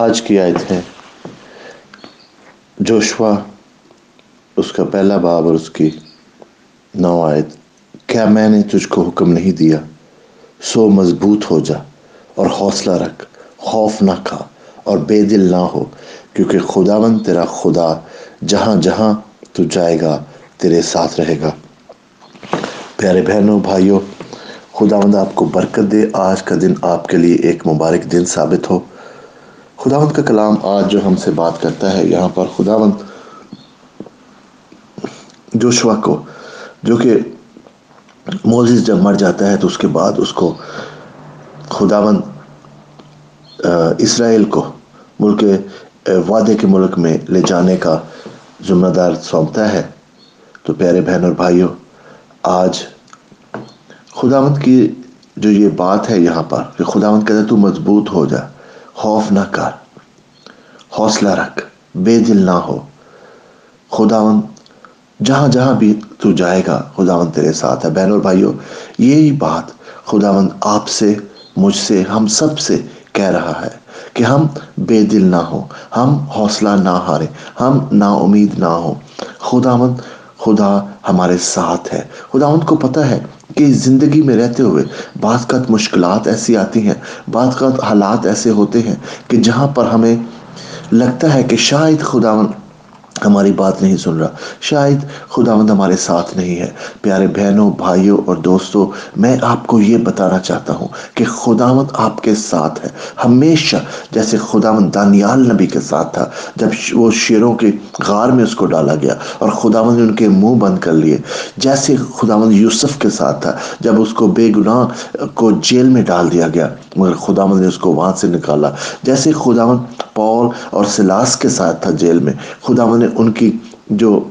آج کی آیت ہے۔ جوشوا، اس کا پہلا باب اور اس کی نو آیت۔ کیا میں نے تجھ کو حکم نہیں دیا؟ سو مضبوط ہو جا اور حوصلہ رکھ۔ خوف نہ کھا اور بے دل نہ ہو، کیونکہ خداون تیرا خدا جہاں جہاں تو جائے گا، تیرے ساتھ رہے گا۔ پیارے بہنوں، بھائیوں، خداوند آپ کو برکت دے۔ آج کا دن آپ کے لیے ایک مبارک دن ثابت ہو۔ خداوند کا کلام آج جو ہم سے بات کرتا ہے، یہاں پر خداوند جوشوا کو، جو کہ موزز جب مر جاتا ہے تو اس کے بعد اس کو خداوند اسرائیل کو ملک وعدے کے ملک میں لے جانے کا ذمہ دار سونپتا ہے۔ تو پیارے بہن اور بھائیوں آج خداوند کی جو یہ بات ہے یہاں پر کہ خداوند کہتا ہے تو مضبوط ہو جا، خوف نہ کر۔ حوصلہ رکھ، بے دل نہ ہو۔ خداون جہاں جہاں بھی تو جائے گا خداون تیرے ساتھ ہے۔ بہن اور بھائیوں، یہی بات خداون آپ سے، مجھ سے، ہم سب سے کہہ رہا ہے کہ ہم بے دل نہ ہو ہم حوصلہ نہ ہارے ہم نا امید نہ ہو خداون خدا ہمارے ساتھ ہے۔ خداون کو پتہ ہے کہ زندگی میں رہتے ہوئے بعض کا مشکلات ایسی آتی ہیں، بعض کا حالات ایسے ہوتے ہیں کہ جہاں پر ہمیں لگتا ہے کہ شاید خداون ہماری بات نہیں سن رہا۔ شاید خداوند ہمارے ساتھ نہیں ہے۔ پیارے بہنوں، بھائیوں اور دوستوں، میں آپ کو یہ بتانا چاہتا ہوں کہ خداوند آپ کے ساتھ ہے۔ ہمیشہ جیسے خداوند دانیال نبی کے ساتھ تھا، جب وہ شیروں کے غار میں اس کو ڈالا گیا اور خداوند نے ان کے منہ بند کر لیے۔ جیسے خداوند یوسف کے ساتھ تھا، جب اس کو بے گناہ کو جیل میں ڈال دیا گیا، مگر خداوند نے اس کو وہاں سے نکالا۔ جیسے خداوند پول اور سلاس کے ساتھ تھا جیل میں، خداوند نے ان کی جو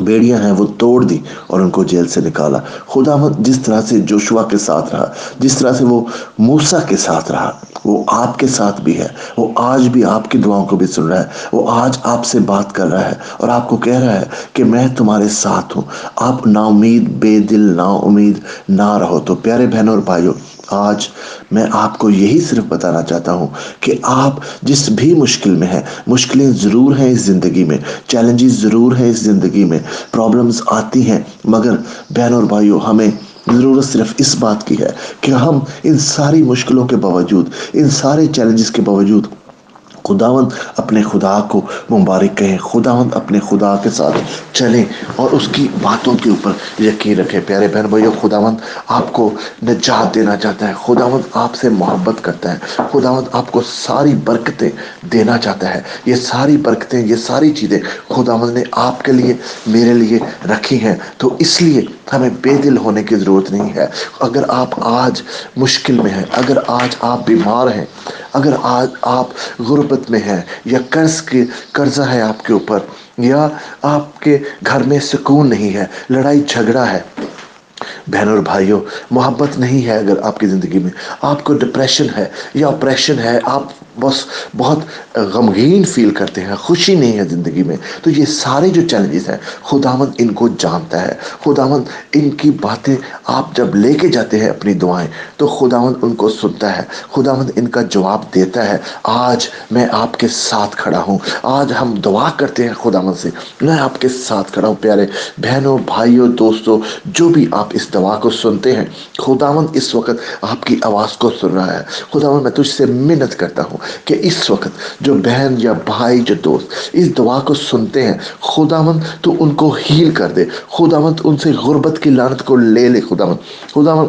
بیڑیاں ہیں وہ توڑ دی اور ان کو جیل سے نکالا۔ خدا جس طرح سے جوشوا کے ساتھ رہا، جس طرح سے وہ موسیٰ کے ساتھ رہا، وہ آپ کے ساتھ بھی ہے، وہ آج بھی آپ کی دعاؤں کو بھی سن رہا ہے، وہ آج آپ سے بات کر رہا ہے اور آپ کو کہہ رہا ہے کہ میں تمہارے ساتھ ہوں۔ آپ نا امید بے دل نا امید نہ رہو۔ تو پیارے بہنوں اور بھائیوں آج میں آپ کو یہی صرف بتانا چاہتا ہوں کہ آپ جس بھی مشکل میں ہیں، مشکلیں ضرور ہیں اس زندگی میں، چیلنجز ضرور ہیں اس زندگی میں پرابلمز آتی ہیں، مگر بہن اور بھائیوں، ہمیں ضرورت صرف اس بات کی ہے کہ ہم ان ساری مشکلوں کے باوجود، ان سارے چیلنجز کے باوجود خداوند اپنے خدا کو مبارک کہیں خداوند اپنے خدا کے ساتھ چلیں اور اس کی باتوں کے اوپر یقین رکھیں پیارے بہن بھائیو، خداوند آپ کو نجات دینا چاہتا ہے۔ خداوند آپ سے محبت کرتا ہے۔ خداوند آپ کو ساری برکتیں دینا چاہتا ہے۔ یہ ساری برکتیں، یہ ساری چیزیں خداوند نے آپ کے لیے، میرے لیے رکھی ہیں۔ تو اس لیے ہمیں بے دل ہونے کی ضرورت نہیں ہے۔ اگر آپ آج مشکل میں ہیں، اگر آج آپ بیمار ہیں اگر آج آپ غربت میں ہیں یا قرض کے قرضہ ہے آپ کے اوپر، یا آپ کے گھر میں سکون نہیں ہے، لڑائی جھگڑا ہے بہن اور بھائیوں، محبت نہیں ہے اگر آپ کی زندگی میں، آپ کو ڈپریشن ہے یا اپریشن ہے، آپ بس بہت غمگین فیل کرتے ہیں، خوشی نہیں ہے زندگی میں۔ تو یہ سارے جو چیلنجز ہیں، خداوند ان کو جانتا ہے۔ خداوند ان کی باتیں آپ جب لے کے جاتے ہیں اپنی دعائیں، تو خداوند ان کو سنتا ہے۔ خداوند ان کا جواب دیتا ہے۔ آج میں آپ کے ساتھ کھڑا ہوں۔ آج ہم دعا کرتے ہیں خداوند سے۔ میں آپ کے ساتھ کھڑا ہوں، پیارے بہنوں، بھائیوں، دوستوں، جو بھی آپ اس دعا کو سنتے ہیں، خداوند اس وقت آپ کی آواز کو سن رہا ہے۔ خداوند میں تجھ سے منت کرتا ہوں۔ کہ اس وقت جو بہن یا بھائی جو دوست اس دعا کو سنتے ہیں، خداوند تو ان کو ہیل کر دے۔ خداوند ان سے غربت کی لانت کو لے لے، خداوند۔ خداوند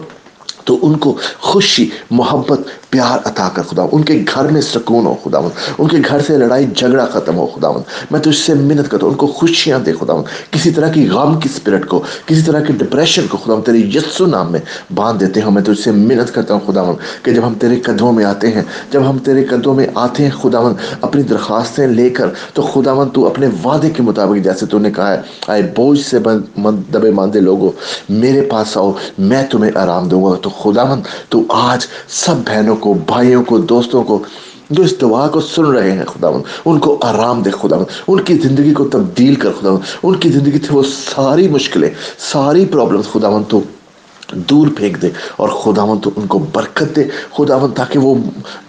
تو ان کو خوشی، محبت پیار عطا کر خدا ان کے گھر میں سکون ہو خدا ان کے گھر سے لڑائی جھگڑا ختم ہو خدا میں تو اس سے منت کرتا ہوں، ان کو خوشیاں دے خدا کسی طرح کی غم کی اسپرٹ کو، کسی طرح کی ڈپریشن کو خدا تیرے یسو نام میں باندھ دیتے ہیں۔ میں تو اس سے منت کرتا ہوں خدا کہ جب ہم تیرے قدموں میں آتے ہیں، جب ہم تیرے قدموں میں آتے ہیں خدا اپنی درخواستیں لے کر، تو خدا تو اپنے وعدے کے مطابق جیسے تو نے کہا ہے، آئے بوجھ سے دبے ماندے لوگوں، میرے پاس آؤ، میں تمہیں آرام دوں گا۔ تو خدا تو آج سب بہنوں کو، بھائیوں کو، دوستوں کو، جو اس دعا کو سن رہے ہیں خدا ان کو آرام دے خدا ان کی زندگی کو تبدیل کر خدا ان کی زندگی تھے وہ ساری مشکلیں، ساری پرابلمس خدا تو دور پھینک دے اور خداون تو ان کو برکت دے خداون تاکہ وہ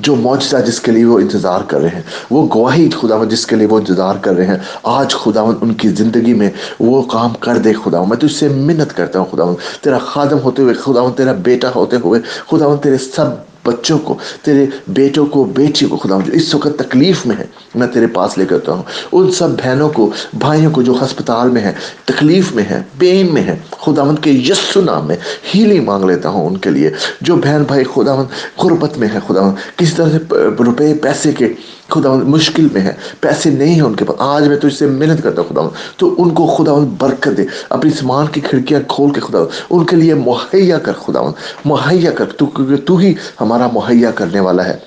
جو معجزہ جس کے لیے وہ انتظار کر رہے ہیں، وہ گواہی خداون جس کے لیے وہ انتظار کر رہے ہیں، آج خداون ان کی زندگی میں وہ کام کر دے خداون میں تو اس سے منت کرتا ہوں خداون تیرا خادم ہوتے ہوئے خداون تیرا بیٹا ہوتے ہوئے خداون تیرے سب بچوں کو، تیرے بیٹوں کو، بیٹی کو، خدا جو اس وقت تکلیف میں ہے، میں تیرے پاس لے کرتا ہوں ان سب بہنوں کو، بھائیوں کو جو ہسپتال میں ہیں، تکلیف میں ہیں پین میں ہیں خداوند کے یسو نام میں ہیلی مانگ لیتا ہوں ان کے لیے۔ جو بہن بھائی خداوند غربت میں ہے خداوند کسی طرح سے روپے، پیسے کے خدا مشکل میں ہے پیسے نہیں ہیں ان کے پاس، آج میں تو اس سے محنت کرتا ہوں خدا تو ان کو خدا برکت دے۔ اپنی سامان کی کھڑکیاں کھول کے خدا ان کے لیے مہیا کر خدا مہیا کر، تو کیونکہ تو ہی ہمارے ہمارا مہیا کرنے والا ہے۔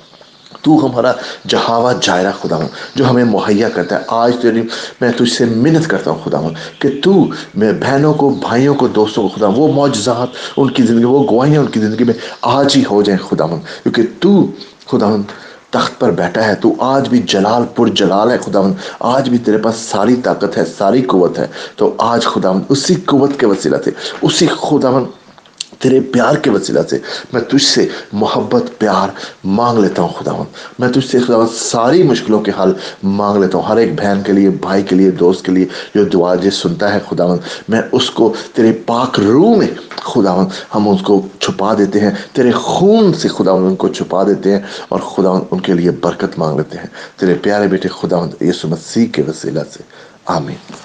تو ہمارا جہاوا جائرہ خدا ہوں، جو ہمیں مہیا کرتا ہے۔ آج تیری یعنی میں تجھ سے منت کرتا ہوں خدا ہوں کہ تو میں بہنوں کو، بھائیوں کو، دوستوں کو خدا ہوں، وہ معجزات، ان کی زندگی، وہ گواہیاں ان کی زندگی میں آج ہی ہو جائیں خدا ہوں۔ کیونکہ تو خدا ہوں، تخت پر بیٹھا ہے۔ تو آج بھی جلال پر جلال ہے خداون آج بھی تیرے پاس ساری طاقت ہے، ساری قوت ہے۔ تو آج خداون اسی قوت کے وسیلہ سے اسی خداون تیرے پیار کے وسیلہ سے میں تجھ سے محبت، پیار مانگ لیتا ہوں خداون میں تجھ سے خداون ساری مشکلوں کے حل مانگ لیتا ہوں۔ ہر ایک بہن کے لیے، بھائی کے لیے، دوست کے لیے جو دعا جس سنتا ہے خداون میں اس کو تیرے پاک روح میں خداون ہم اس کو چھپا دیتے ہیں۔ تیرے خون سے خداون ان کو چھپا دیتے ہیں اور خداون ان کے لیے برکت مانگ لیتے ہیں۔ تیرے پیارے بیٹے خداون یسو مسیح کے وسیلہ سے۔ آمین۔